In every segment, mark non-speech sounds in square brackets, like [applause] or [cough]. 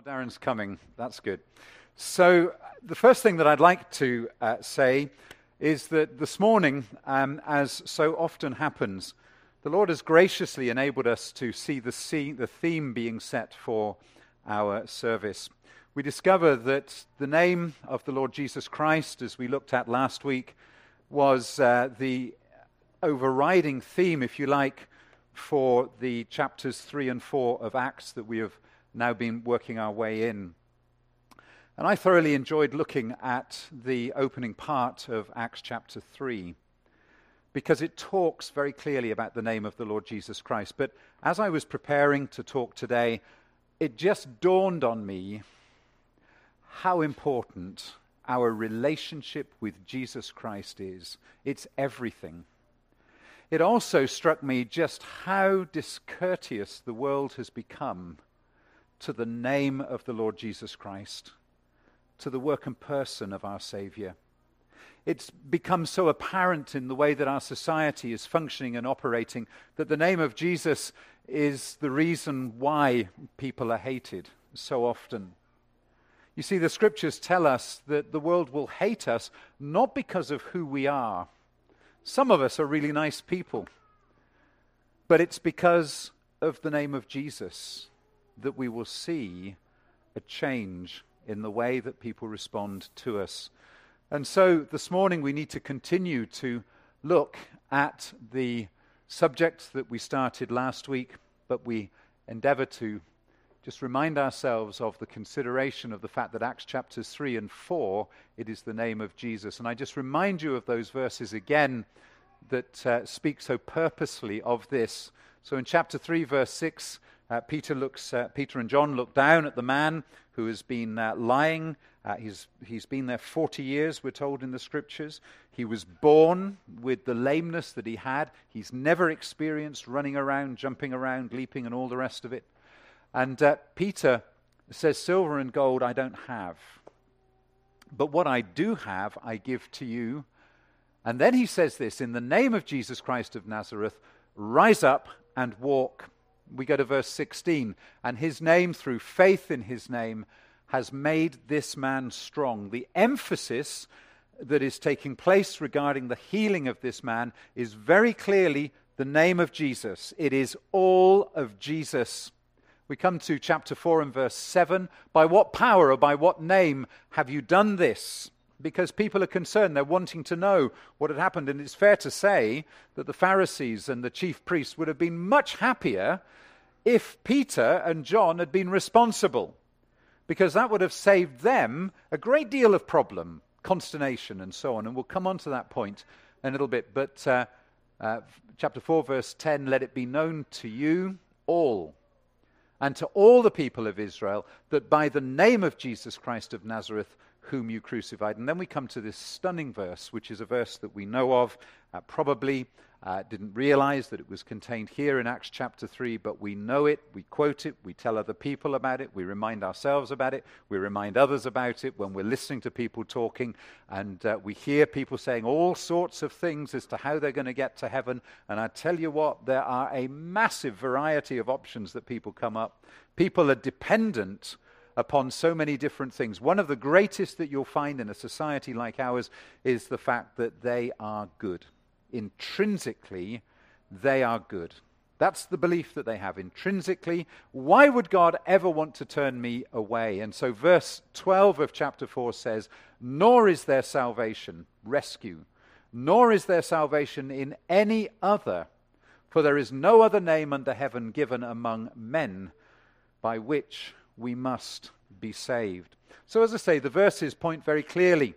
Oh, Darren's coming. That's good. So, the first thing that I'd like to uh, say is that this morning, um, as so often happens, the Lord has graciously enabled us to see the, see the theme being set for our service. We discover that the name of the Lord Jesus Christ, as we looked at last week, was uh, the overriding theme, if you like, for the chapters 3 and 4 of Acts that we have now been working our way in. And I thoroughly enjoyed looking at the opening part of Acts chapter 3 because it talks very clearly about the name of the Lord Jesus Christ. But as I was preparing to talk today, it just dawned on me how important our relationship with Jesus Christ is. It's everything. It also struck me just how discourteous the world has become to the name of the Lord Jesus Christ, to the work and person of our Savior. It's become so apparent in the way that our society is functioning and operating that the name of Jesus is the reason why people are hated so often. You see, the scriptures tell us that the world will hate us not because of who we are. Some of us are really nice people, but it's because of the name of Jesus that we will see a change in the way that people respond to us. And so this morning we need to continue to look at the subject that we started last week, but we endeavor to just remind ourselves of the consideration of the fact that Acts chapters 3 and 4, it is the name of Jesus. And I just remind you of those verses again that uh, speak so purposefully of this. So in chapter 3, verse 6, uh, Peter, looks, uh, Peter and John look down at the man who has been uh, lying. Uh, he's, he's been there 40 years, we're told in the scriptures. He was born with the lameness that he had. He's never experienced running around, jumping around, leaping, and all the rest of it. And uh, Peter says, Silver and gold I don't have. But what I do have, I give to you. And then he says this In the name of Jesus Christ of Nazareth, rise up and walk we go to verse 16. And his name, through faith in his name, has made this man strong. The emphasis that is taking place regarding the healing of this man is very clearly the name of Jesus. It is all of Jesus. We come to chapter 4 and verse 7. By what power or by what name have you done this? Because people are concerned. They're wanting to know what had happened. And it's fair to say that the Pharisees and the chief priests would have been much happier if Peter and John had been responsible, because that would have saved them a great deal of problem, consternation, and so on. And we'll come on to that point in a little bit. But uh, uh, chapter 4, verse 10 let it be known to you all and to all the people of Israel that by the name of Jesus Christ of Nazareth, whom you crucified. And then we come to this stunning verse, which is a verse that we know of, uh, probably uh, didn't realize that it was contained here in Acts chapter 3, but we know it, we quote it, we tell other people about it, we remind ourselves about it, we remind others about it when we're listening to people talking, and uh, we hear people saying all sorts of things as to how they're going to get to heaven. And I tell you what, there are a massive variety of options that people come up. People are dependent upon so many different things. One of the greatest that you'll find in a society like ours is the fact that they are good intrinsically they are good. That's the belief that they have intrinsically. Why would God ever want to turn me away? And so, verse 12 of chapter 4 says, Nor is there salvation, rescue, nor is there salvation in any other, for there is no other name under heaven given among men by which we must be saved. So, as I say, the verses point very clearly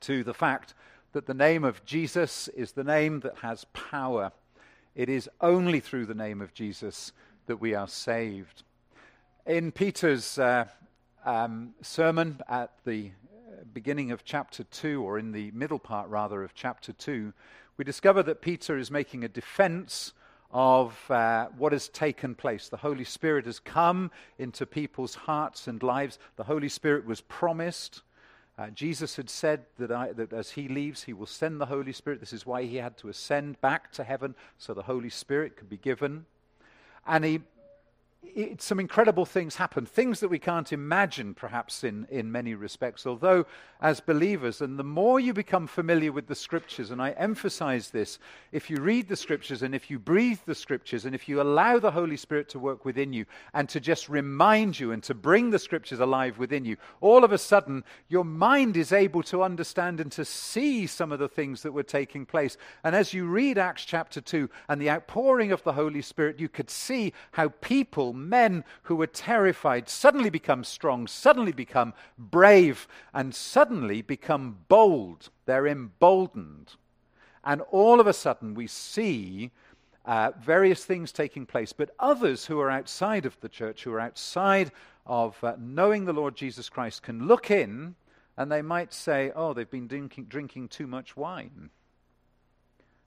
to the fact that the name of Jesus is the name that has power. It is only through the name of Jesus that we are saved. In Peter's uh, um, sermon at the beginning of chapter 2, or in the middle part rather of chapter 2, we discover that Peter is making a defense of uh, what has taken place. The Holy Spirit has come into people's hearts and lives. The Holy Spirit was promised. Uh, Jesus had said that, I, that as he leaves, he will send the Holy Spirit. This is why he had to ascend back to heaven so the Holy Spirit could be given. And he, it, some incredible things happen, things that we can't imagine, perhaps, in, in many respects. Although, as believers, and the more you become familiar with the scriptures, and I emphasize this, if you read the scriptures and if you breathe the scriptures and if you allow the Holy Spirit to work within you and to just remind you and to bring the scriptures alive within you, all of a sudden your mind is able to understand and to see some of the things that were taking place. And as you read Acts chapter 2 and the outpouring of the Holy Spirit, you could see how people men who were terrified suddenly become strong, suddenly become brave, and suddenly become bold. They're emboldened. And all of a sudden, we see uh, various things taking place. But others who are outside of the church, who are outside of uh, knowing the Lord Jesus Christ, can look in and they might say, oh, they've been drinking, drinking too much wine.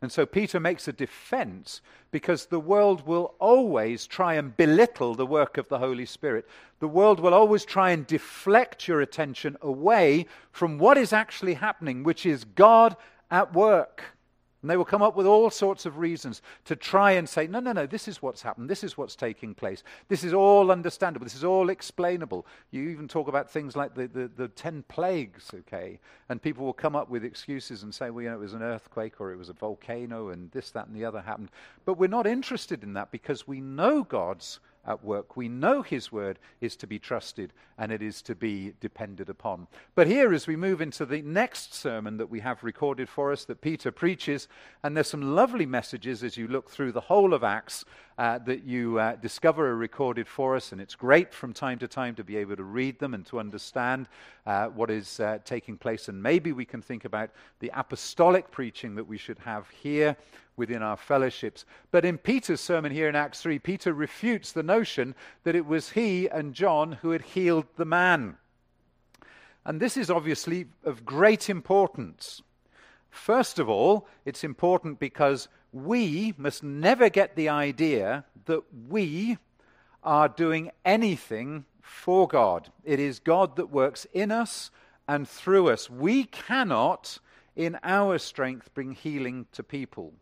And so Peter makes a defense because the world will always try and belittle the work of the Holy Spirit. The world will always try and deflect your attention away from what is actually happening, which is God at work. And they will come up with all sorts of reasons to try and say, no, no, no, this is what's happened. This is what's taking place. This is all understandable. This is all explainable. You even talk about things like the, the, the ten plagues, okay? And people will come up with excuses and say, well, you know, it was an earthquake or it was a volcano and this, that, and the other happened. But we're not interested in that because we know God's at work. We know His word is to be trusted and it is to be depended upon. But here, as we move into the next sermon that we have recorded for us that Peter preaches, and there's some lovely messages as you look through the whole of Acts uh, that you uh, discover are recorded for us, and it's great from time to time to be able to read them and to understand uh, what is uh, taking place. And maybe we can think about the apostolic preaching that we should have here within our fellowships. But in Peter's sermon here in Acts 3, Peter refutes the notion that it was he and John who had healed the man. And this is obviously of great importance. First of all, it's important because we must never get the idea that we are doing anything for God. It is God that works in us and through us. We cannot, in our strength, bring healing to people.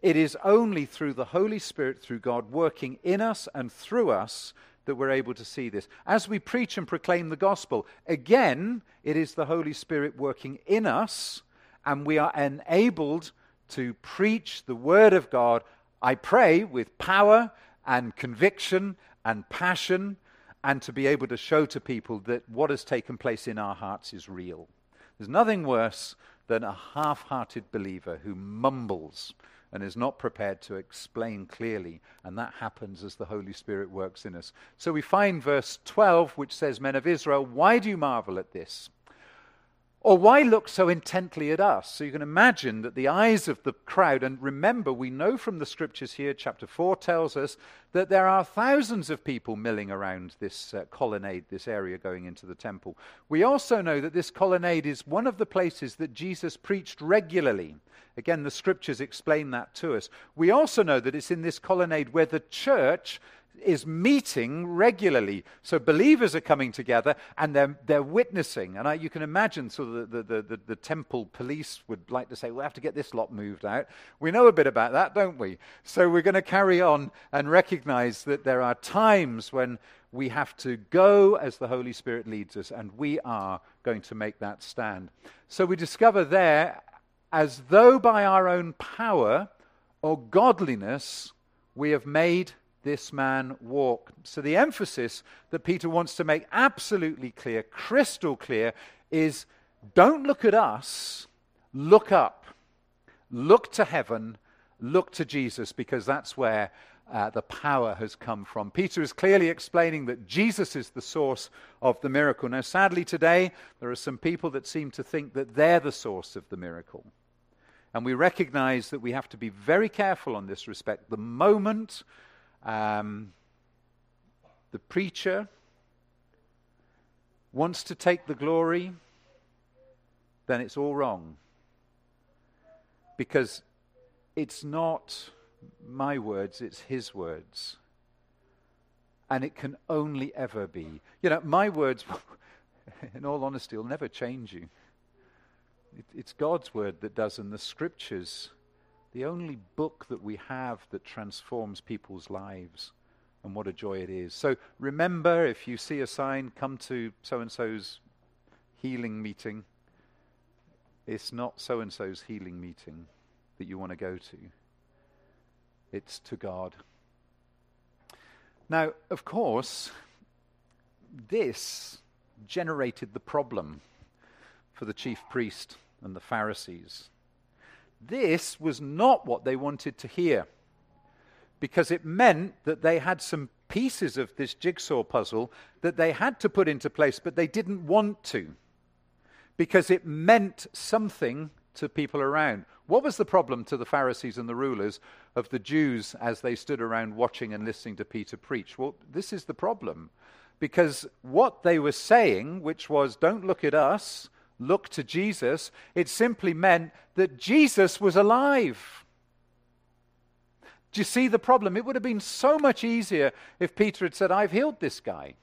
It is only through the Holy Spirit, through God working in us and through us, that we're able to see this. As we preach and proclaim the gospel, again, it is the Holy Spirit working in us, and we are enabled to preach the word of God, I pray, with power and conviction and passion, and to be able to show to people that what has taken place in our hearts is real. There's nothing worse than a half hearted believer who mumbles and is not prepared to explain clearly. And that happens as the Holy Spirit works in us. So we find verse 12, which says, Men of Israel, why do you marvel at this? Or why look so intently at us? So you can imagine that the eyes of the crowd, and remember, we know from the scriptures here, chapter 4 tells us that there are thousands of people milling around this uh, colonnade, this area going into the temple. We also know that this colonnade is one of the places that Jesus preached regularly. Again, the scriptures explain that to us. We also know that it's in this colonnade where the church is meeting regularly. So believers are coming together and they're, they're witnessing. And I, you can imagine of the, the, the, the, temple police would like to say, we have to get this lot moved out. We know a bit about that, don't we? So we're going to carry on and recognize that there are times when we have to go as the Holy Spirit leads us, and we are going to make that stand. So we discover there, as though by our own power or godliness, we have made this man walk. So, the emphasis that Peter wants to make absolutely clear, crystal clear, is don't look at us, look up. Look to heaven, look to Jesus, because that's where uh, the power has come from. Peter is clearly explaining that Jesus is the source of the miracle. Now, sadly, today, there are some people that seem to think that they're the source of the miracle. And we recognize that we have to be very careful on this respect. The moment um, the preacher wants to take the glory, then it's all wrong. Because it's not my words, it's his words. And it can only ever be. You know, my words, [laughs] in all honesty, will never change you. It, it's God's word that does, and the scriptures the only book that we have that transforms people's lives. And what a joy it is. So remember, if you see a sign, come to so and so's healing meeting. It's not so and so's healing meeting that you want to go to, it's to God. Now, of course, this generated the problem for the chief priest and the Pharisees. This was not what they wanted to hear because it meant that they had some pieces of this jigsaw puzzle that they had to put into place, but they didn't want to because it meant something to people around. What was the problem to the Pharisees and the rulers of the Jews as they stood around watching and listening to Peter preach? Well, this is the problem. Because what they were saying, which was, don't look at us, look to Jesus, it simply meant that Jesus was alive. Do you see the problem? It would have been so much easier if Peter had said, I've healed this guy.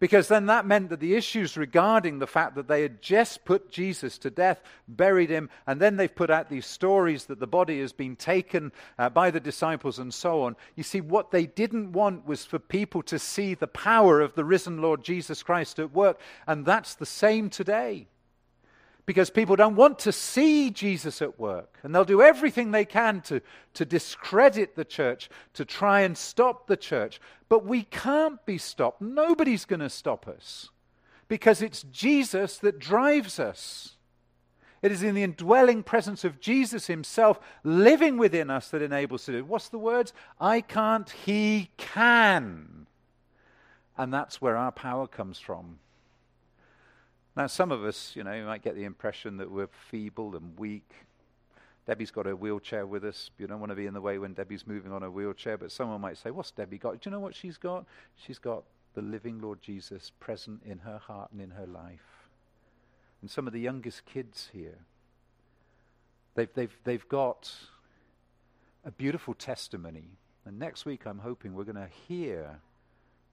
Because then that meant that the issues regarding the fact that they had just put Jesus to death, buried him, and then they've put out these stories that the body has been taken uh, by the disciples and so on. You see, what they didn't want was for people to see the power of the risen Lord Jesus Christ at work. And that's the same today because people don't want to see Jesus at work. And they'll do everything they can to, to discredit the church, to try and stop the church. But we can't be stopped. Nobody's going to stop us because it's Jesus that drives us. It is in the indwelling presence of Jesus himself living within us that enables us to do. What's the words? I can't, he can. And that's where our power comes from. Now, some of us, you know, you might get the impression that we're feeble and weak. Debbie's got her wheelchair with us. You don't want to be in the way when Debbie's moving on her wheelchair, but someone might say, What's Debbie got? Do you know what she's got? She's got the living Lord Jesus present in her heart and in her life. And some of the youngest kids here, they've, they've, they've got a beautiful testimony. And next week, I'm hoping we're going to hear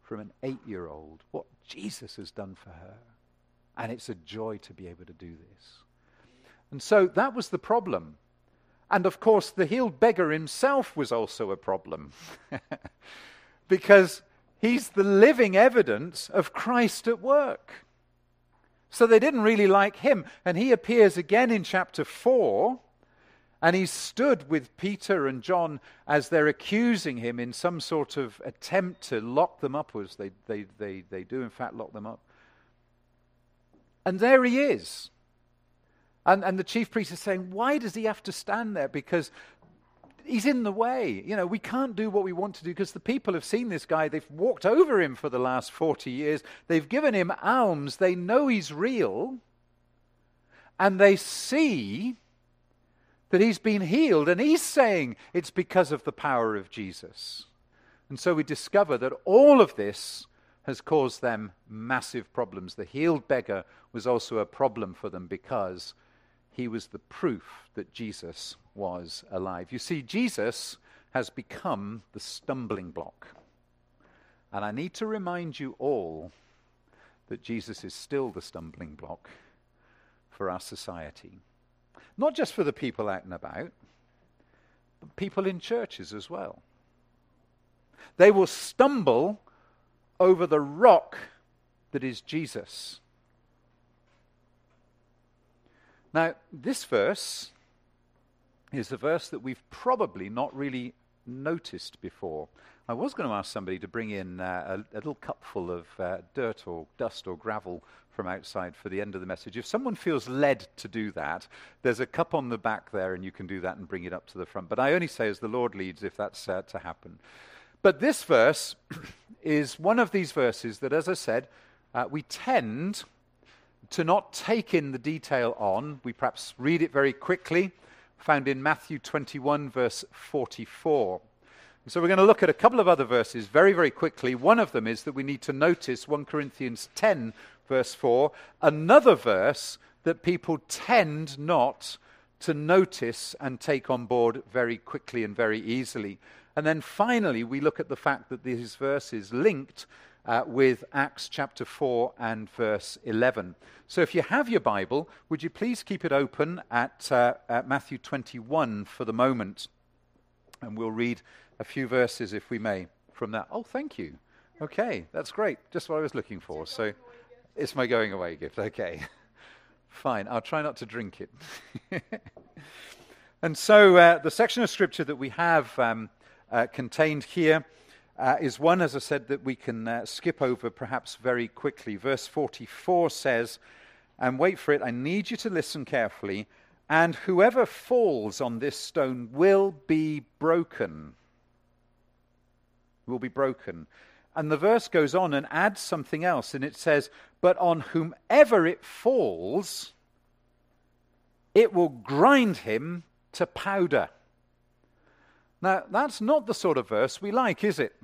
from an eight year old what Jesus has done for her. And it's a joy to be able to do this. And so that was the problem. And of course, the healed beggar himself was also a problem. [laughs] because he's the living evidence of Christ at work. So they didn't really like him. And he appears again in chapter 4. And he stood with Peter and John as they're accusing him in some sort of attempt to lock them up, as they, they, they, they do, in fact, lock them up. And there he is. And, and the chief priest is saying, Why does he have to stand there? Because he's in the way. You know, we can't do what we want to do because the people have seen this guy. They've walked over him for the last 40 years. They've given him alms. They know he's real. And they see that he's been healed. And he's saying it's because of the power of Jesus. And so we discover that all of this has caused them massive problems. The healed beggar was also a problem for them because he was the proof that Jesus was alive. You see, Jesus has become the stumbling block. And I need to remind you all that Jesus is still the stumbling block for our society. Not just for the people out and about, but people in churches as well. They will stumble over the rock that is Jesus. Now, this verse is a verse that we've probably not really noticed before. I was going to ask somebody to bring in uh, a, a, little cupful of uh, dirt or dust or gravel from outside for the end of the message. If someone feels led to do that, there's a cup on the back there, and you can do that and bring it up to the front. But I only say as the Lord leads if that's uh, to happen. But this verse [clears throat] is one of these verses that, as I said, uh, we tend to not take in the detail on. We perhaps read it very quickly, found in Matthew 21, verse 44. so we're going to look at a couple of other verses very, very quickly. One of them is that we need to notice 1 Corinthians 10, verse 4, another verse that people tend not to notice and take on board very quickly and very easily. And then finally, we look at the fact that these verses linked uh, with Acts chapter 4 and verse 11. So if you have your Bible, would you please keep it open at, uh, at Matthew 21 for the moment? And we'll read a few verses, if we may, from that. Oh, thank you. Okay, that's great. Just what I was looking for. So it's my going away gift. Okay. [laughs] Fine. I'll try not to drink it. [laughs] and so uh, the section of scripture that we have um, uh, contained here uh, is one, as I said, that we can uh, skip over perhaps very quickly. Verse 44 says, and wait for it, I need you to listen carefully, and whoever falls on this stone will be broken. Will be broken. And the verse goes on and adds something else, and it says, But on whomever it falls, it will grind him to powder. Now, that's not the sort of verse we like, is it?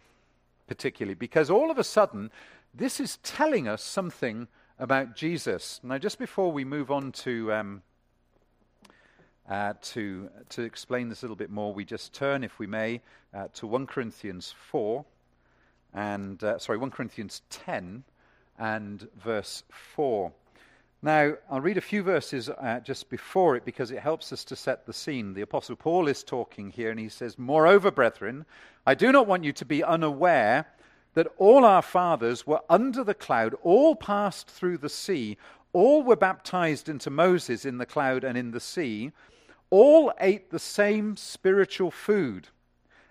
particularly, because all of a sudden, this is telling us something about Jesus. Now, just before we move on to, um, uh, to, to explain this a little bit more, we just turn, if we may, uh, to 1 Corinthians 4, and, uh, sorry, 1 Corinthians 10 and verse 4. Now, I'll read a few verses uh, just before it because it helps us to set the scene. The Apostle Paul is talking here and he says, Moreover, brethren, I do not want you to be unaware that all our fathers were under the cloud, all passed through the sea, all were baptized into Moses in the cloud and in the sea, all ate the same spiritual food,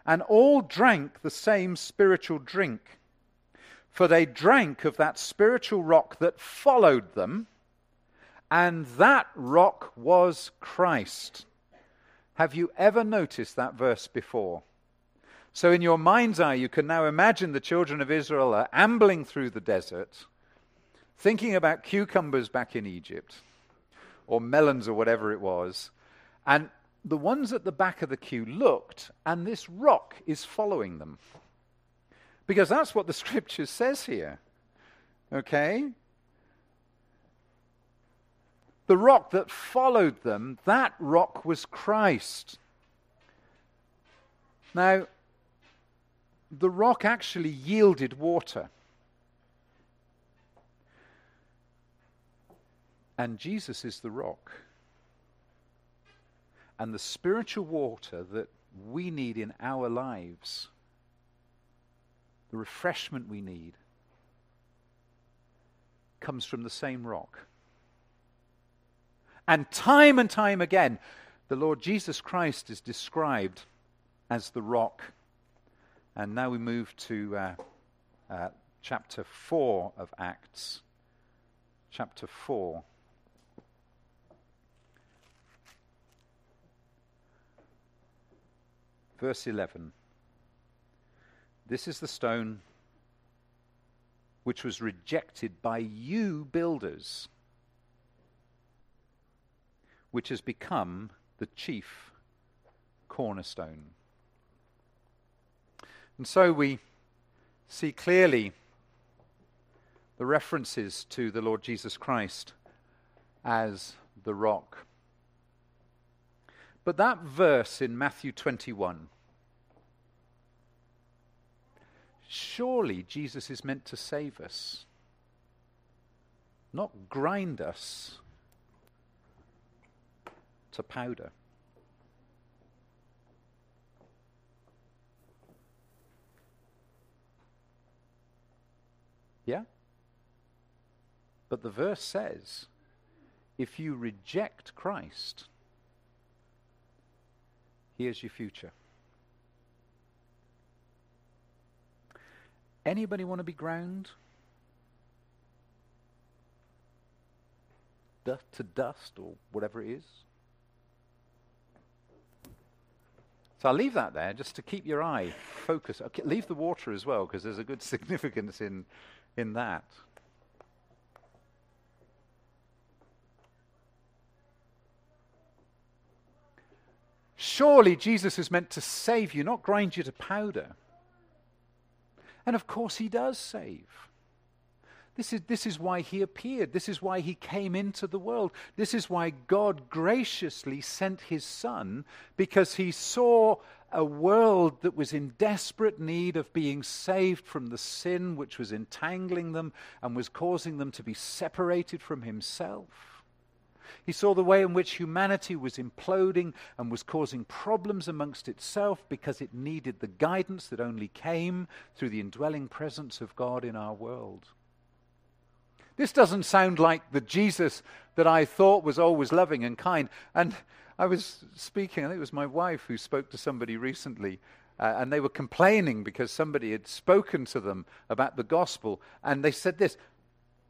and all drank the same spiritual drink. For they drank of that spiritual rock that followed them and that rock was Christ. Have you ever noticed that verse before? So, in your mind's eye, you can now imagine the children of Israel are ambling through the desert, thinking about cucumbers back in Egypt, or melons, or whatever it was. And the ones at the back of the queue looked, and this rock is following them. Because that's what the [laughs] scripture says here. Okay? The rock that followed them, that rock was Christ. Now, the rock actually yielded water. And Jesus is the rock. And the spiritual water that we need in our lives, the refreshment we need, comes from the same rock. And time and time again, the Lord Jesus Christ is described as the rock. And now we move to uh, uh, chapter 4 of Acts. Chapter 4. Verse 11. This is the stone which was rejected by you builders which has become the chief cornerstone. And so we see clearly the references to the Lord Jesus Christ as the rock. But that verse in Matthew 21, surely Jesus is meant to save us, not grind us to powder. Yeah? But the verse says if you reject Christ, here's your future. Anybody want to be ground? Dust to dust or whatever it is? So I'll leave that there just to keep your eye focused. Okay, leave the water as well because there's a good [laughs] significance in, in that. Surely Jesus is meant to save you, not grind you to powder. And of course, he does save. This is, this is why he appeared. This is why he came into the world. This is why God graciously sent his son, because he saw a world that was in desperate need of being saved from the sin which was entangling them and was causing them to be separated from himself. He saw the way in which humanity was imploding and was causing problems amongst itself because it needed the guidance that only came through the indwelling presence of God in our world. This doesn't sound like the Jesus that I thought was always loving and kind. And I was speaking, I think it was my wife who spoke to somebody recently, uh, and they were complaining because somebody had spoken to them about the gospel, and they said this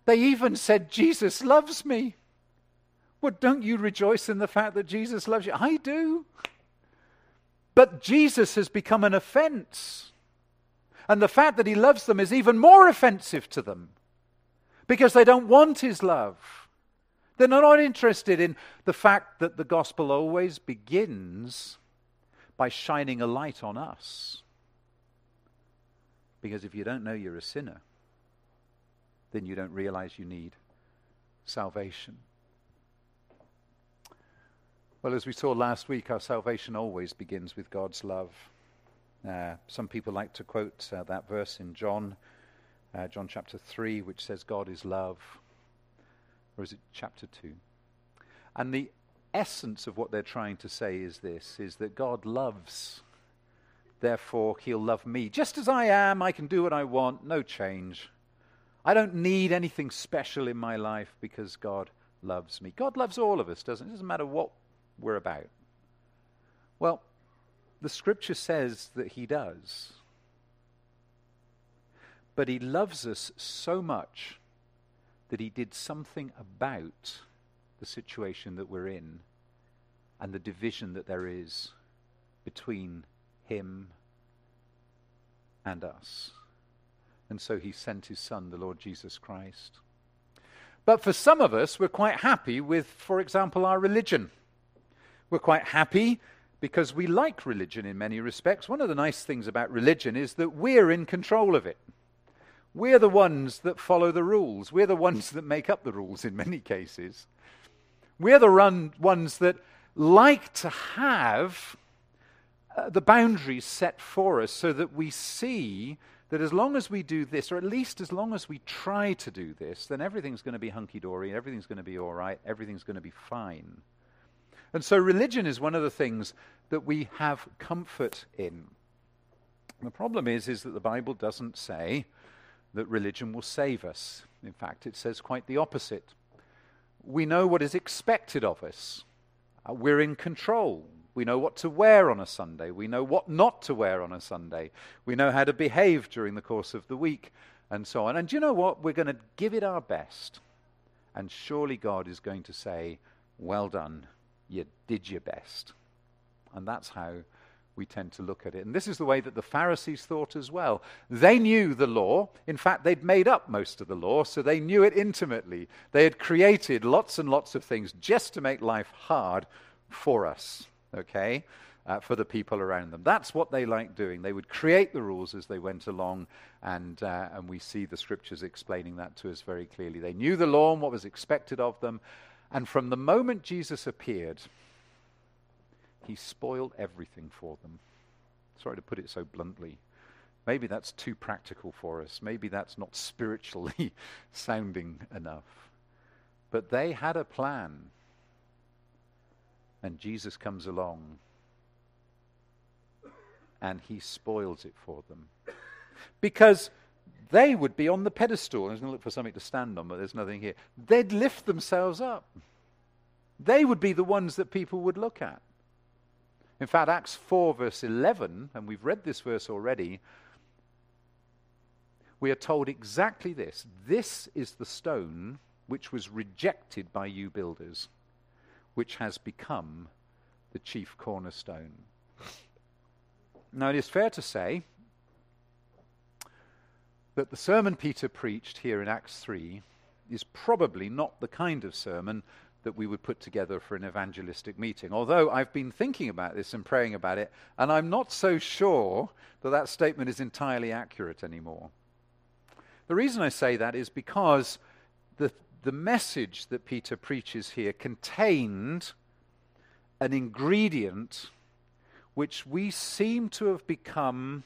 They even said, Jesus loves me. Well, don't you rejoice in the fact that Jesus loves you? I do. But Jesus has become an offense. And the fact that he loves them is even more offensive to them because they don't want his love. They're not interested in the fact that the gospel always begins by shining a light on us. Because if you don't know you're a sinner, then you don't realize you need salvation. Well, as we saw last week, our salvation always begins with God's love. Uh, some people like to quote uh, that verse in John, uh, John chapter 3, which says, God is love. Or is it chapter 2? And the essence of what they're trying to say is this is that God loves. Therefore, he'll love me. Just as I am, I can do what I want, no change. I don't need anything special in my life because God loves me. God loves all of us, doesn't it? It doesn't matter what we're about? Well, the scripture says that he does. But he loves us so much that he did something about the situation that we're in and the division that there is between him and us. And so he sent his son, the Lord Jesus Christ. But for some of us, we're quite happy with, for example, our religion. We're quite happy because we like religion in many respects. One of the nice things about religion is that we're in control of it. We're the ones that follow the rules. We're the ones that make up the rules in many cases. We're the run, ones that like to have uh, the boundaries set for us so that we see that as long as we do this, or at least as long as we try to do this, then everything's going to be hunky dory, everything's going to be all right, everything's going to be fine. And so religion is one of the things that we have comfort in. The problem is, is that the Bible doesn't say that religion will save us. In fact, it says quite the opposite. We know what is expected of us. Uh, we're in control. We know what to wear on a Sunday. We know what not to wear on a Sunday. We know how to behave during the course of the week, and so on. And you know what? We're going to give it our best. And surely God is going to say, Well done, you did your best. And that's how we tend to look at it. And this is the way that the Pharisees thought as well. They knew the law. In fact, they'd made up most of the law, so they knew it intimately. They had created lots and lots of things just to make life hard for us, okay? Uh, for the people around them. That's what they liked doing. They would create the rules as they went along, and, uh, and we see the scriptures explaining that to us very clearly. They knew the law and what was expected of them, and from the moment Jesus appeared, he spoiled everything for them. Sorry to put it so bluntly. Maybe that's too practical for us. Maybe that's not spiritually [laughs] sounding enough. But they had a plan. And Jesus comes along and he spoils it for them. Because they would be on the pedestal. I was going to look for something to stand on, but there's nothing here. They'd lift themselves up. They would be the ones that people would look at. In fact, Acts 4, verse 11, and we've read this verse already, we are told exactly this this is the stone which was rejected by you builders, which has become the chief cornerstone. Now, it is fair to say that the sermon Peter preached here in Acts 3 is probably not the kind of sermon that we would put together for an evangelistic meeting. Although I've been thinking about this and praying about it, and I'm not so sure that that statement is entirely accurate anymore. The reason I say that is because the, the message that Peter preaches here contained an ingredient which we seem to have become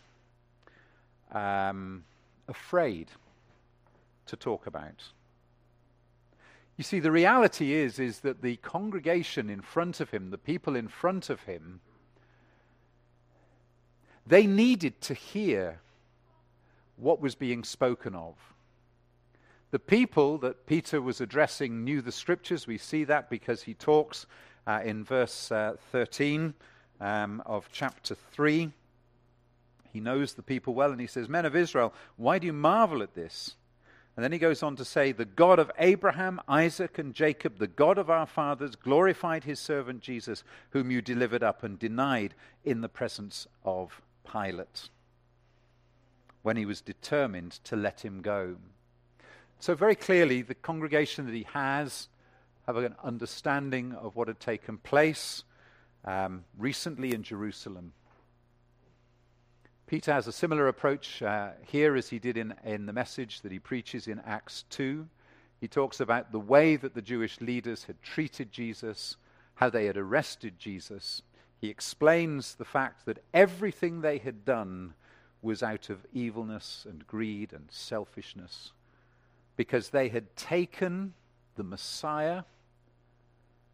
um, afraid to talk about. You see, the reality is, is that the congregation in front of him, the people in front of him, they needed to hear what was being spoken of. The people that Peter was addressing knew the scriptures. We see that because he talks uh, in verse uh, 13 um, of chapter 3. He knows the people well and he says, Men of Israel, why do you marvel at this? And then he goes on to say, The God of Abraham, Isaac, and Jacob, the God of our fathers, glorified his servant Jesus, whom you delivered up and denied in the presence of Pilate, when he was determined to let him go. So, very clearly, the congregation that he has have an understanding of what had taken place um, recently in Jerusalem. Peter has a similar approach uh, here as he did in, in the message that he preaches in Acts 2. He talks about the way that the Jewish leaders had treated Jesus, how they had arrested Jesus. He explains the fact that everything they had done was out of evilness and greed and selfishness because they had taken the Messiah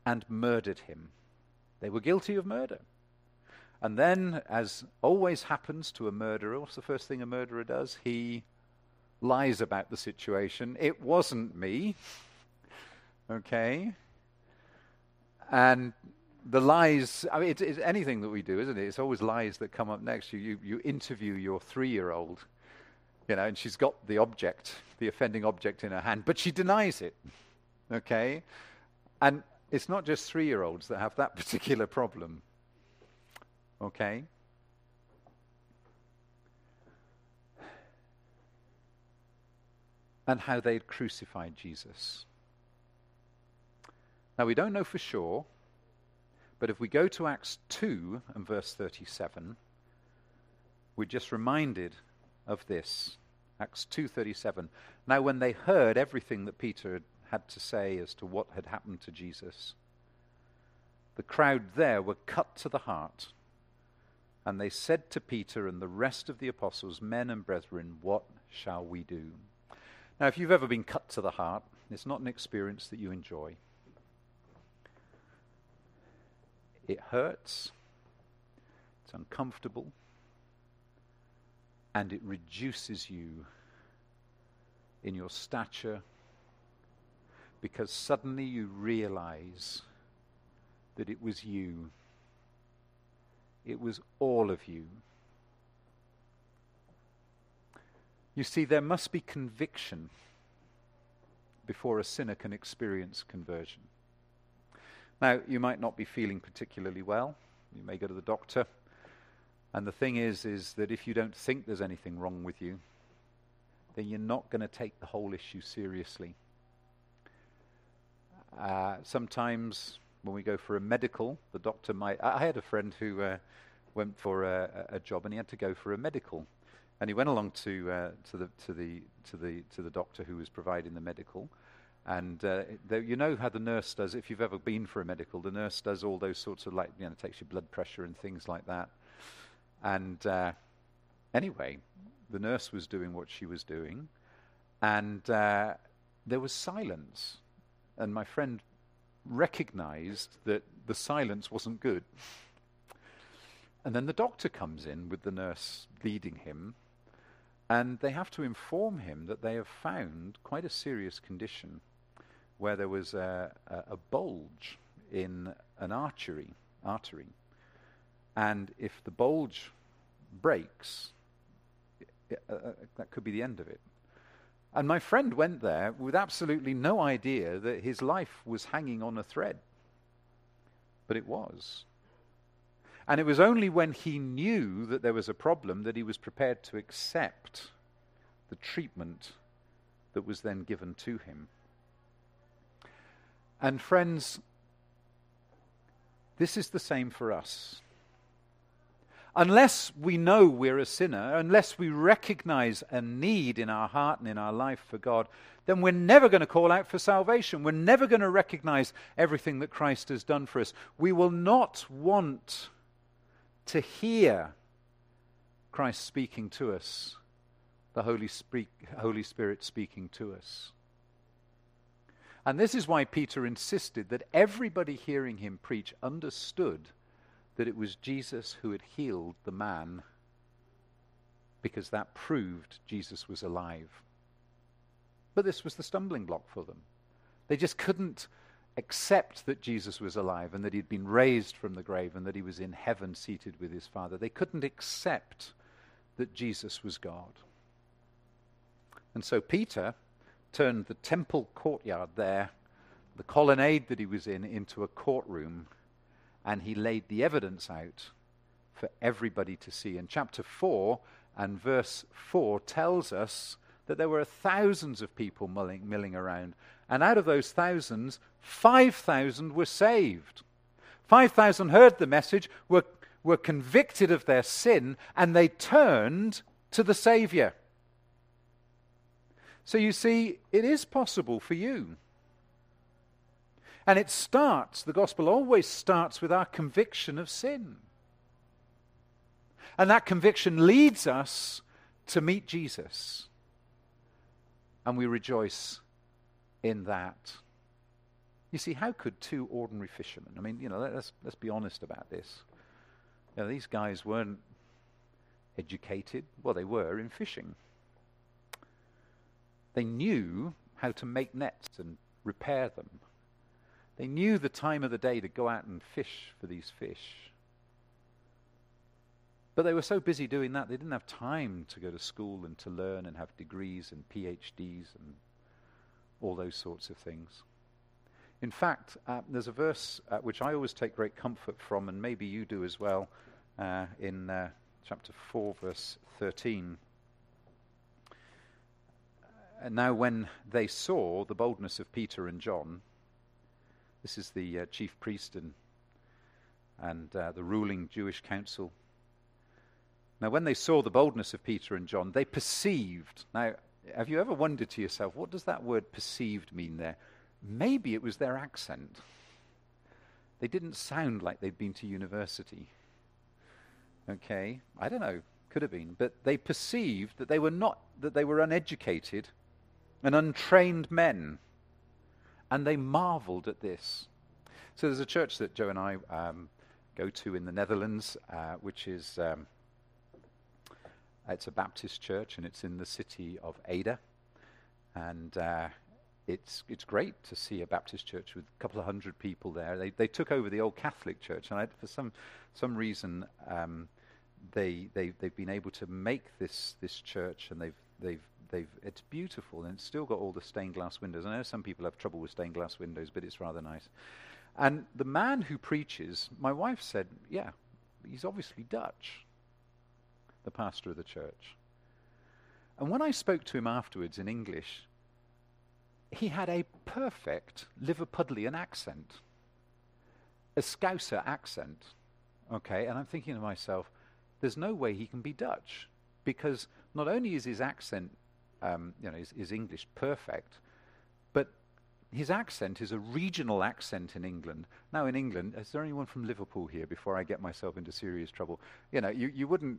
and murdered him. They were guilty of murder. And then, as always happens to a murderer, what's the first thing a murderer does? He lies about the situation. It wasn't me. Okay? And the lies, I mean, it's, it's, anything that we do, isn't it? It's always lies that come up next. You, you, you interview your three year old, you know, and she's got the object, the offending object in her hand, but she denies it. Okay? And it's not just three year olds that have that [laughs] particular problem. Okay? And how they had crucified Jesus. Now, we don't know for sure, but if we go to Acts 2 and verse 37, we're just reminded of this. Acts 2:37. Now when they heard everything that Peter had to say as to what had happened to Jesus, the crowd there were cut to the heart and they said to Peter and the rest of the apostles, Men and brethren, what shall we do? Now, if you've ever been cut to the heart, it's not an experience that you enjoy. It hurts, it's uncomfortable, and it reduces you in your stature because suddenly you realize that it was you it was all of you. You see, there must be conviction before a sinner can experience conversion. Now, you might not be feeling particularly well. You may go to the doctor. And the thing is, is that if you don't think there's anything wrong with you, then you're not going to take the whole issue seriously. Uh, sometimes when we go for a medical, the doctor might. I, had a friend who uh, went for a, a, job and he had to go for a medical, and he went along to uh, to the to the to the to the doctor who was providing the medical. And uh, the, you know how the nurse does, if you've ever been for a medical, the nurse does all those sorts of, like, you know, takes your blood pressure and things like that. And uh, anyway, the nurse was doing what she was doing, and uh, there was silence. And my friend recognized that the silence wasn't good. And then the doctor comes in with the nurse leading him, and they have to inform him that they have found quite a serious condition where there was a, a, a bulge in an artery, artery. And if the bulge breaks, it, uh, uh, that could be the end of it. And my friend went there with absolutely no idea that his life was hanging on a thread. But it was. And it was only when he knew that there was a problem that he was prepared to accept the treatment that was then given to him. And friends, this is the same for us unless we know we're a sinner, unless we recognize a need in our heart and in our life for God, then we're never going to call out for salvation. We're never going to recognize everything that Christ has done for us. We will not want to hear Christ speaking to us, the Holy, Holy Spirit speaking to us. And this is why Peter insisted that everybody hearing him preach understood that it was Jesus who had healed the man, because that proved Jesus was alive. But this was the stumbling block for them. They just couldn't accept that Jesus was alive and that he'd been raised from the grave and that he was in heaven seated with his Father. They couldn't accept that Jesus was God. And so Peter turned the temple courtyard there, the colonnade that he was in, into a courtroom, and he laid the evidence out for everybody to see. And chapter 4 and verse 4 tells us that there were thousands of people milling, milling around. And out of those thousands, 5,000 were saved. 5,000 heard the message, were, were convicted of their sin, and they turned to the Savior. So you see, it is possible for you. And it starts, the gospel always starts with our conviction of sin. And that conviction leads us to meet Jesus. And we rejoice in that. You see, how could two ordinary fishermen, I mean, you know, let's, let's be honest about this. You know, these guys weren't educated. Well, they were in fishing. They knew how to make nets and repair them. They knew the time of the day to go out and fish for these fish. But they were so busy doing that, they didn't have time to go to school and to learn and have degrees and PhDs and all those sorts of things. In fact, uh, there's a verse uh, which I always take great comfort from, and maybe you do as well, uh, in uh, chapter 4, verse 13. And now, when they saw the boldness of Peter and John, this is the uh, chief priest and, and uh, the ruling Jewish council. Now, when they saw the boldness of Peter and John, they perceived. Now, have you ever wondered to yourself, what does that word perceived mean there? Maybe it was their accent. They didn't sound like they'd been to university. Okay, I don't know, could have been, but they perceived that they were not, that they were uneducated and untrained men, and they marveled at this. So there's a church that Joe and I um, go to in the Netherlands, uh, which is um, it's a Baptist church, and it's in the city of Ede. And uh, it's, it's great to see a Baptist church with a couple of hundred people there. They, they took over the old Catholic church, and I, for some, some reason, um, they, they, they've been able to make this, this church, and they've, they've, they've, it's beautiful, and it's still got all the stained glass windows. I know some people have trouble with stained glass windows, but it's rather nice. And the man who preaches, my wife said, yeah, he's obviously Dutch the pastor of the church. And when I spoke to him afterwards in English, he had a perfect Liverpudlian accent, a Scouser accent. Okay, and I'm thinking to myself, there's no way he can be Dutch because not only is his accent, um, you know, his, his English perfect, but his accent is a regional accent in England. Now, in England, is there anyone from Liverpool here before I get myself into serious trouble? You know, you, you wouldn't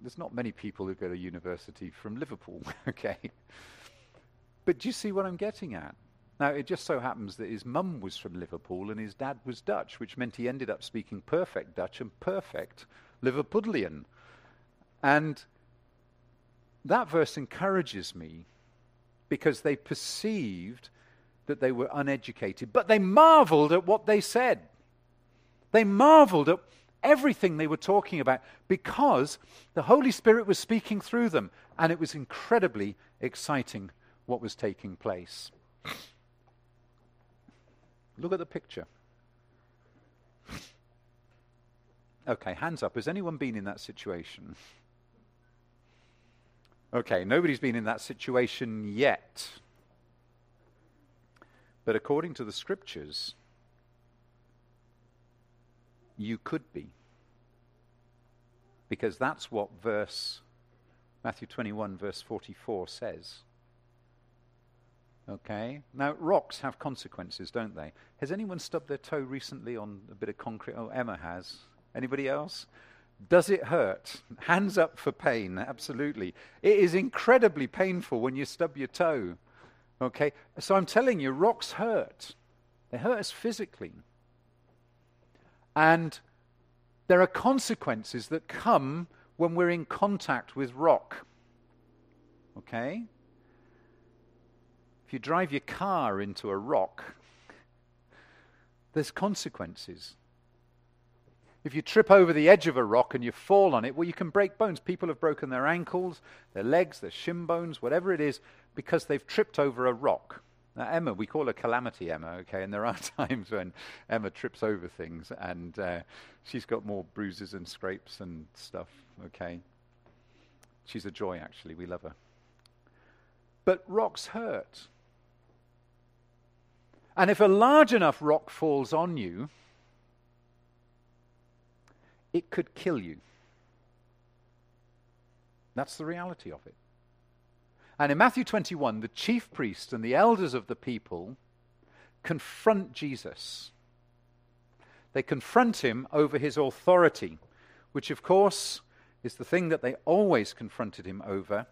there's not many people who go to university from Liverpool, [laughs] okay? But do you see what I'm getting at? Now, it just so happens that his mum was from Liverpool and his dad was Dutch, which meant he ended up speaking perfect Dutch and perfect Liverpudlian. And that verse encourages me because they perceived that they were uneducated, but they marveled at what they said. They marveled at everything they were talking about because the Holy Spirit was speaking through them, and it was incredibly exciting what was taking place. Look at the picture. Okay, hands up. Has anyone been in that situation? Okay, nobody's been in that situation yet. But according to the scriptures, you could be. Because that's what verse Matthew 21 verse 44 says. Okay? Now rocks have consequences, don't they? Has anyone stubbed their toe recently on a bit of concrete? Oh, Emma has. Anybody else? Does it hurt? Hands up for pain, absolutely. It is incredibly painful when you stub your toe. Okay? So I'm telling you, rocks hurt. They hurt us physically. And there are consequences that come when we're in contact with rock. Okay? If you drive your car into a rock, there's consequences. If you trip over the edge of a rock and you fall on it, well, you can break bones. People have broken their ankles, their legs, their shin bones, whatever it is, because they've tripped over a rock. Now, Emma, we call her Calamity Emma, okay, and there are [laughs] times when Emma trips over things and uh, she's got more bruises and scrapes and stuff, okay. She's a joy, actually. We love her. But rocks hurt. And if a large enough rock falls on you, it could kill you. That's the reality of it. And in Matthew 21, the chief priests and the elders of the people confront Jesus. They confront him over his authority, which, of course, is the thing that they always confronted him over.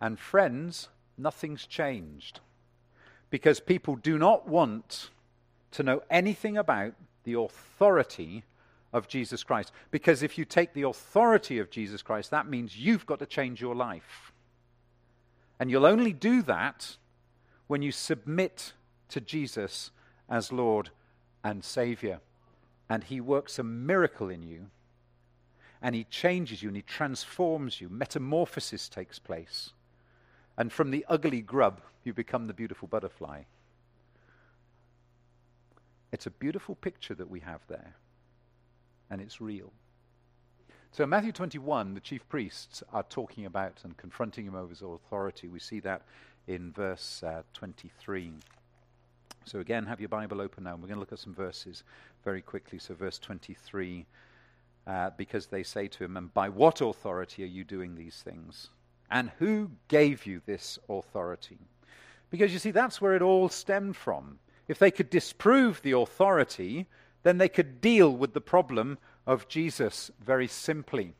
And, friends, nothing's changed. Because people do not want to know anything about the authority of Jesus Christ. Because if you take the authority of Jesus Christ, that means you've got to change your life. And you'll only do that when you submit to Jesus as Lord and Savior. And He works a miracle in you. And He changes you and He transforms you. Metamorphosis takes place. And from the ugly grub, you become the beautiful butterfly. It's a beautiful picture that we have there and it's real. So in Matthew 21, the chief priests are talking about and confronting him over his authority. We see that in verse uh, 23. So again, have your Bible open now. and We're going to look at some verses very quickly. So verse 23, uh, because they say to him, And by what authority are you doing these things? And who gave you this authority? Because you see, that's where it all stemmed from. If they could disprove the authority, then they could deal with the problem of Jesus very simply.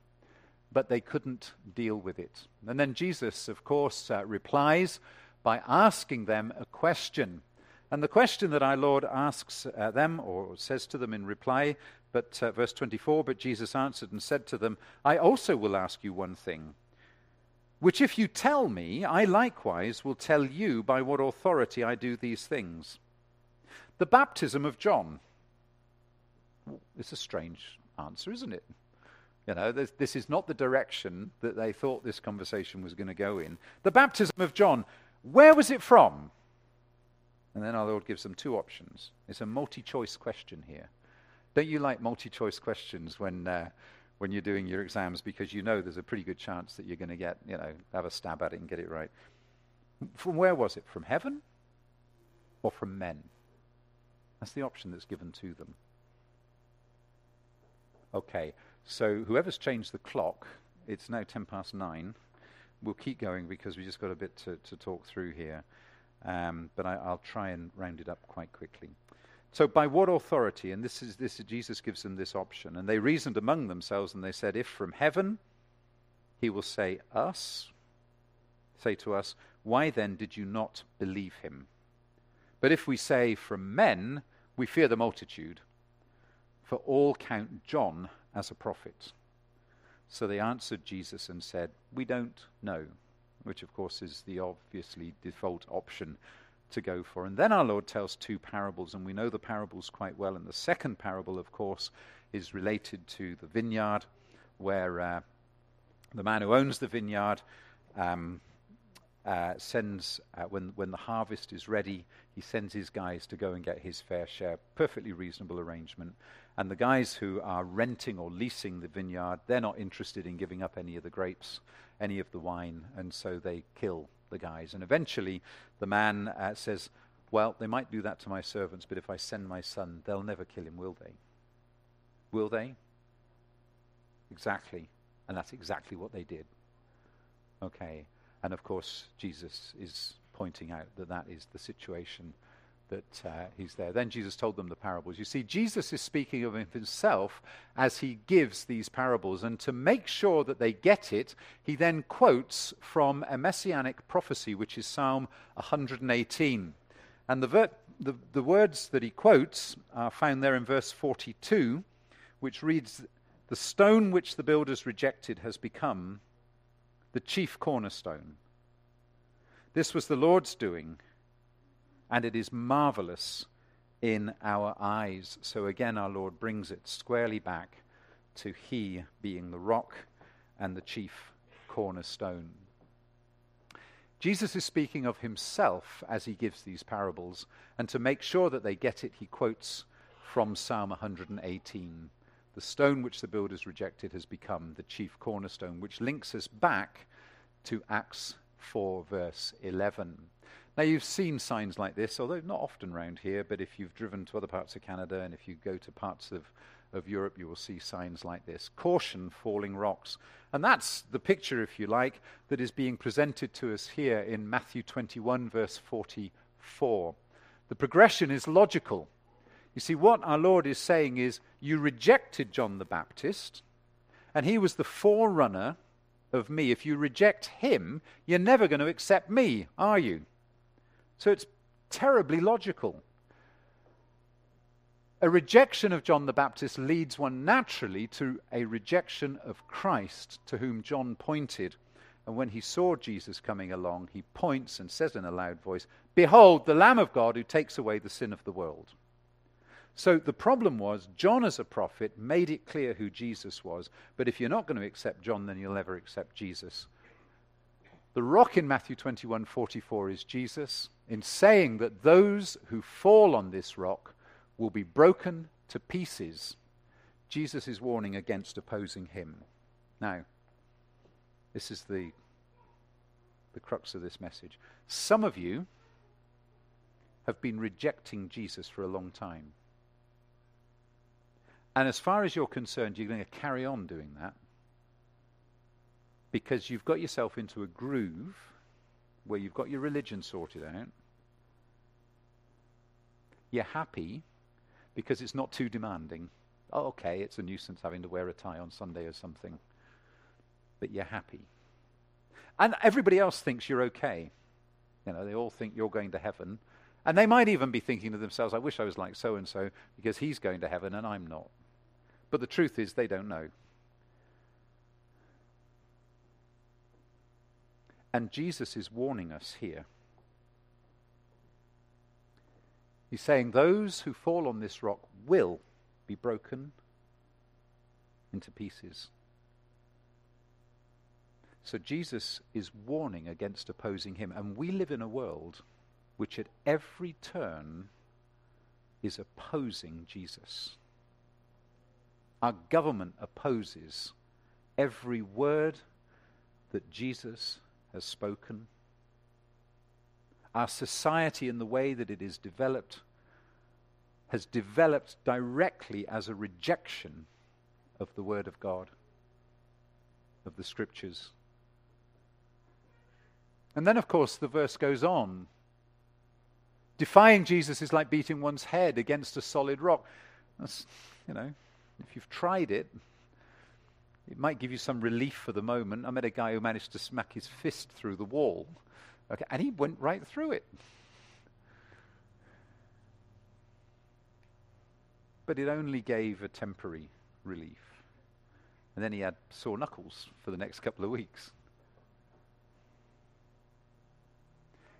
But they couldn't deal with it. And then Jesus, of course, uh, replies by asking them a question. And the question that our Lord asks uh, them, or says to them in reply, but uh, verse 24, but Jesus answered and said to them, I also will ask you one thing, which if you tell me, I likewise will tell you by what authority I do these things. The baptism of John it's a strange answer, isn't it? You know, this, this is not the direction that they thought this conversation was going to go in. The baptism of John, where was it from? And then our Lord gives them two options. It's a multi choice question here. Don't you like multi choice questions when, uh, when you're doing your exams because you know there's a pretty good chance that you're going to get, you know, have a stab at it and get it right? From where was it? From heaven or from men? That's the option that's given to them. Okay, so whoever's changed the clock, it's now 10 past 9. We'll keep going because we just got a bit to, to talk through here. Um, but I, will try and round it up quite quickly. So, by what authority? And this is, this is Jesus gives them this option. And they reasoned among themselves and they said, If from heaven, he will say, Us, say to us, Why then did you not believe him? But if we say, From men, we fear the multitude for all count John as a prophet. So they answered Jesus and said, We don't know, which of course is the obviously default option to go for. And then our Lord tells two parables, and we know the parables quite well. And the second parable, of course, is related to the vineyard, where uh, the man who owns the vineyard um, uh, sends, uh, when, when the harvest is ready, he sends his guys to go and get his fair share. Perfectly reasonable arrangement. And the guys who are renting or leasing the vineyard, they're not interested in giving up any of the grapes, any of the wine, and so they kill the guys. And eventually, the man uh, says, Well, they might do that to my servants, but if I send my son, they'll never kill him, will they? Will they? Exactly. And that's exactly what they did. Okay. And of course, Jesus is pointing out that that is the situation that uh, he's there. Then Jesus told them the parables. You see, Jesus is speaking of himself as he gives these parables. And to make sure that they get it, he then quotes from a messianic prophecy, which is Psalm 118. And the, ver- the, the words that he quotes are found there in verse 42, which reads The stone which the builders rejected has become the chief cornerstone. This was the Lord's doing and it is marvelous in our eyes. So again, our Lord brings it squarely back to He being the rock and the chief cornerstone. Jesus is speaking of himself as he gives these parables, and to make sure that they get it, he quotes from Psalm 118. The stone which the builders rejected has become the chief cornerstone, which links us back to Acts 4, verse 11. Now, you've seen signs like this, although not often around here, but if you've driven to other parts of Canada and if you go to parts of, of Europe, you will see signs like this. Caution, falling rocks. And that's the picture, if you like, that is being presented to us here in Matthew 21, verse 44. The progression is logical. You see, what our Lord is saying is, you rejected John the Baptist, and he was the forerunner of me. If you reject him, you're never going to accept me, are you? So it's terribly logical. A rejection of John the Baptist leads one naturally to a rejection of Christ, to whom John pointed. And when he saw Jesus coming along, he points and says in a loud voice, Behold, the Lamb of God who takes away the sin of the world. So the problem was, John as a prophet made it clear who Jesus was. But if you're not going to accept John, then you'll never accept Jesus. The rock in Matthew 21 44 is Jesus, in saying that those who fall on this rock will be broken to pieces. Jesus is warning against opposing him. Now, this is the, the crux of this message. Some of you have been rejecting Jesus for a long time. And as far as you're concerned, you're going to carry on doing that because you've got yourself into a groove where you've got your religion sorted out. You're happy because it's not too demanding. Oh, okay, it's a nuisance having to wear a tie on Sunday or something. But you're happy. And everybody else thinks you're okay. You know, they all think you're going to heaven. And they might even be thinking to themselves, I wish I was like so and so because he's going to heaven and I'm not. But the truth is, they don't know. And Jesus is warning us here. He's saying those who fall on this rock will be broken into pieces. So Jesus is warning against opposing him. And we live in a world which at every turn is opposing Jesus. Our government opposes every word that Jesus has spoken. Our society, in the way that it is developed, has developed directly as a rejection of the Word of God, of the Scriptures. And then, of course, the verse goes on. Defying Jesus is like beating one's head against a solid rock. That's, you know, if you've tried it, it might give you some relief for the moment. I met a guy who managed to smack his fist through the wall, okay, and he went right through it. But it only gave a temporary relief. And then he had sore knuckles for the next couple of weeks.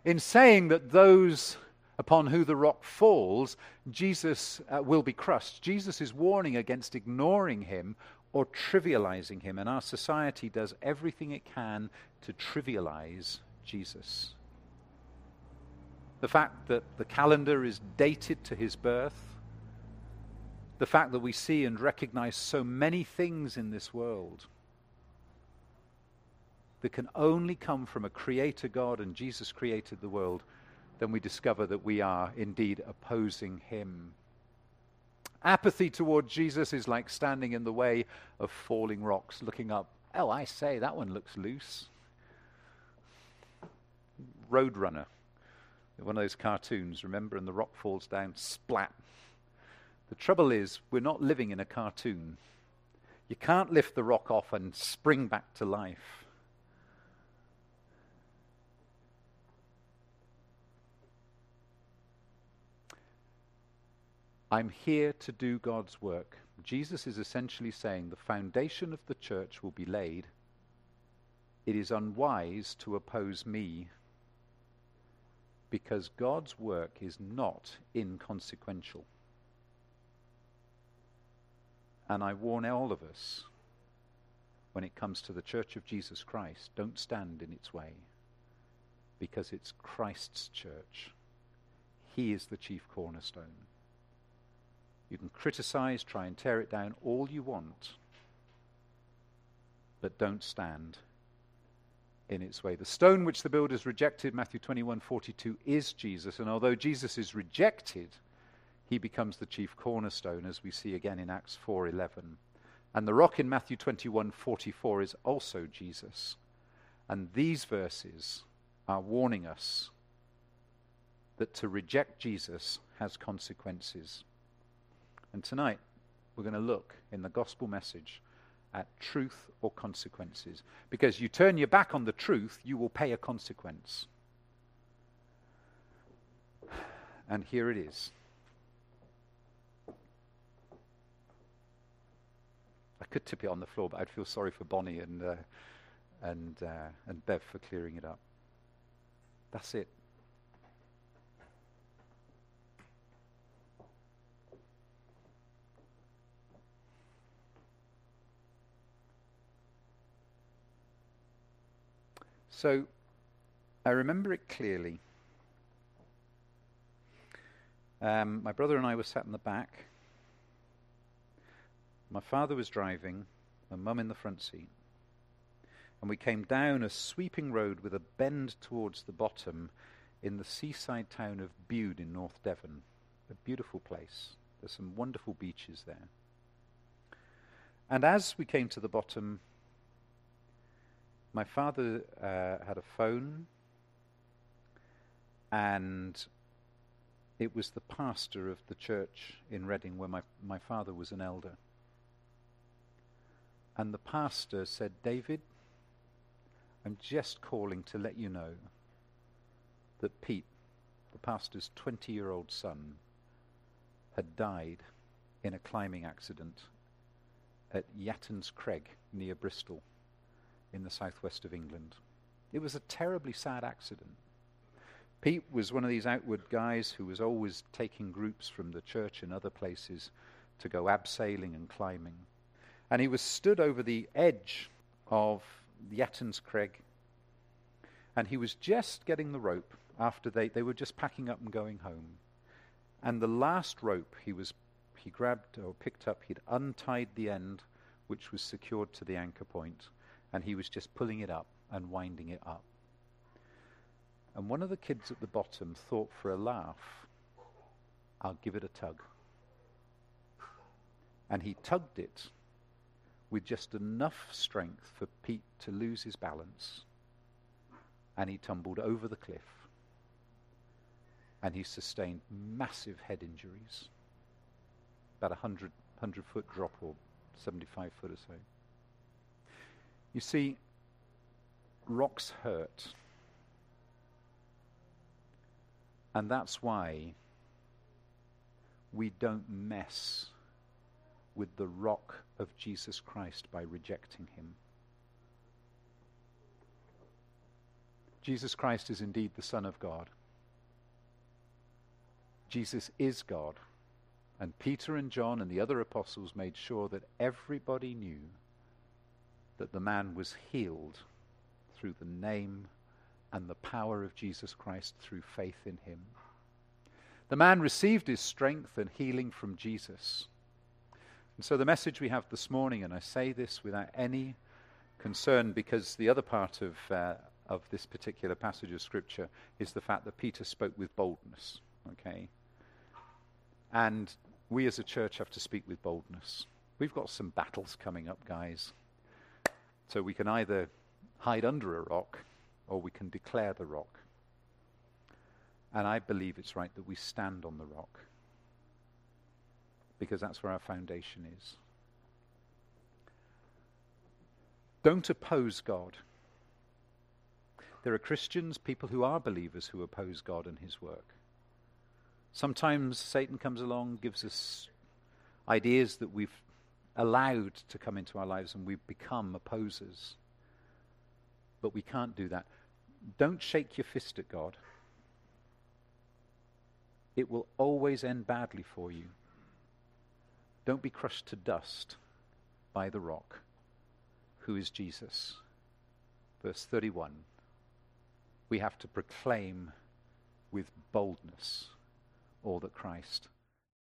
In saying that those upon who the rock falls, Jesus uh, will be crushed. Jesus is warning against ignoring him or trivializing him. And our society does everything it can to trivialize Jesus. The fact that the calendar is dated to his birth, the fact that we see and recognize so many things in this world that can only come from a creator God and Jesus created the world, then we discover that we are indeed opposing him. Apathy toward Jesus is like standing in the way of falling rocks, looking up. Oh, I say, that one looks loose. Roadrunner One of those cartoons, remember, and the rock falls down, splat. The trouble is, we're not living in a cartoon. You can't lift the rock off and spring back to life. I'm here to do God's work. Jesus is essentially saying the foundation of the church will be laid. It is unwise to oppose me because God's work is not inconsequential. And I warn all of us when it comes to the Church of Jesus Christ, don't stand in its way because it's Christ's church. He is the chief cornerstone. You can criticize, try and tear it down all you want, but don't stand in its way. The stone which the builders rejected, Matthew 21 42, is Jesus. And although Jesus is rejected, he becomes the chief cornerstone, as we see again in Acts 4 11. And the rock in Matthew 21 44 is also Jesus. And these verses are warning us that to reject Jesus has consequences. And tonight, we're going to look in the gospel message at truth or consequences. Because you turn your back on the truth, you will pay a consequence. And here it is. I could tip it on the floor, but I'd feel sorry for Bonnie and, uh, and, uh, and Bev for clearing it up. That's it. So I remember it clearly. Um, my brother and I were sat in the back. My father was driving, my mum in the front seat. And we came down a sweeping road with a bend towards the bottom in the seaside town of Bude in North Devon. A beautiful place. There's some wonderful beaches there. And as we came to the bottom, my father uh, had a phone, and it was the pastor of the church in Reading where my, my father was an elder. And the pastor said, David, I'm just calling to let you know that Pete, the pastor's 20 year old son, had died in a climbing accident at Yattons Crag near Bristol in the southwest of England. It was a terribly sad accident. Pete was one of these outward guys who was always taking groups from the church and other places to go abseiling and climbing. And he was stood over the edge of Yattons Crag, and he was just getting the rope after they, they were just packing up and going home. And the last rope he was he grabbed or picked up, he'd untied the end, which was secured to the anchor point, and he was just pulling it up and winding it up. And one of the kids at the bottom thought for a laugh, I'll give it a tug. And he tugged it with just enough strength for Pete to lose his balance. And he tumbled over the cliff. And he sustained massive head injuries. About a 100, 100 foot drop or 75 foot or so. You see, rocks hurt. And that's why we don't mess with the rock of Jesus Christ by rejecting him. Jesus Christ is indeed the Son of God. Jesus is God. And Peter and John and the other apostles made sure that everybody knew that the man was healed through the name and the power of Jesus Christ through faith in him. The man received his strength and healing from Jesus. And so, the message we have this morning, and I say this without any concern because the other part of, uh, of this particular passage of Scripture is the fact that Peter spoke with boldness. Okay? And we as a church have to speak with boldness. We've got some battles coming up, guys. So we can either hide under a rock or we can declare the rock. And I believe it's right that we stand on the rock because that's where our foundation is. Don't oppose God. There are Christians, people who are believers, who oppose God and his work. Sometimes Satan comes along, gives us ideas that we've allowed to come into our lives and we've become opposers. But we can't do that. Don't shake your fist at God. It will always end badly for you. Don't be crushed to dust by the rock, who is Jesus. Verse 31. We have to proclaim with boldness all that Christ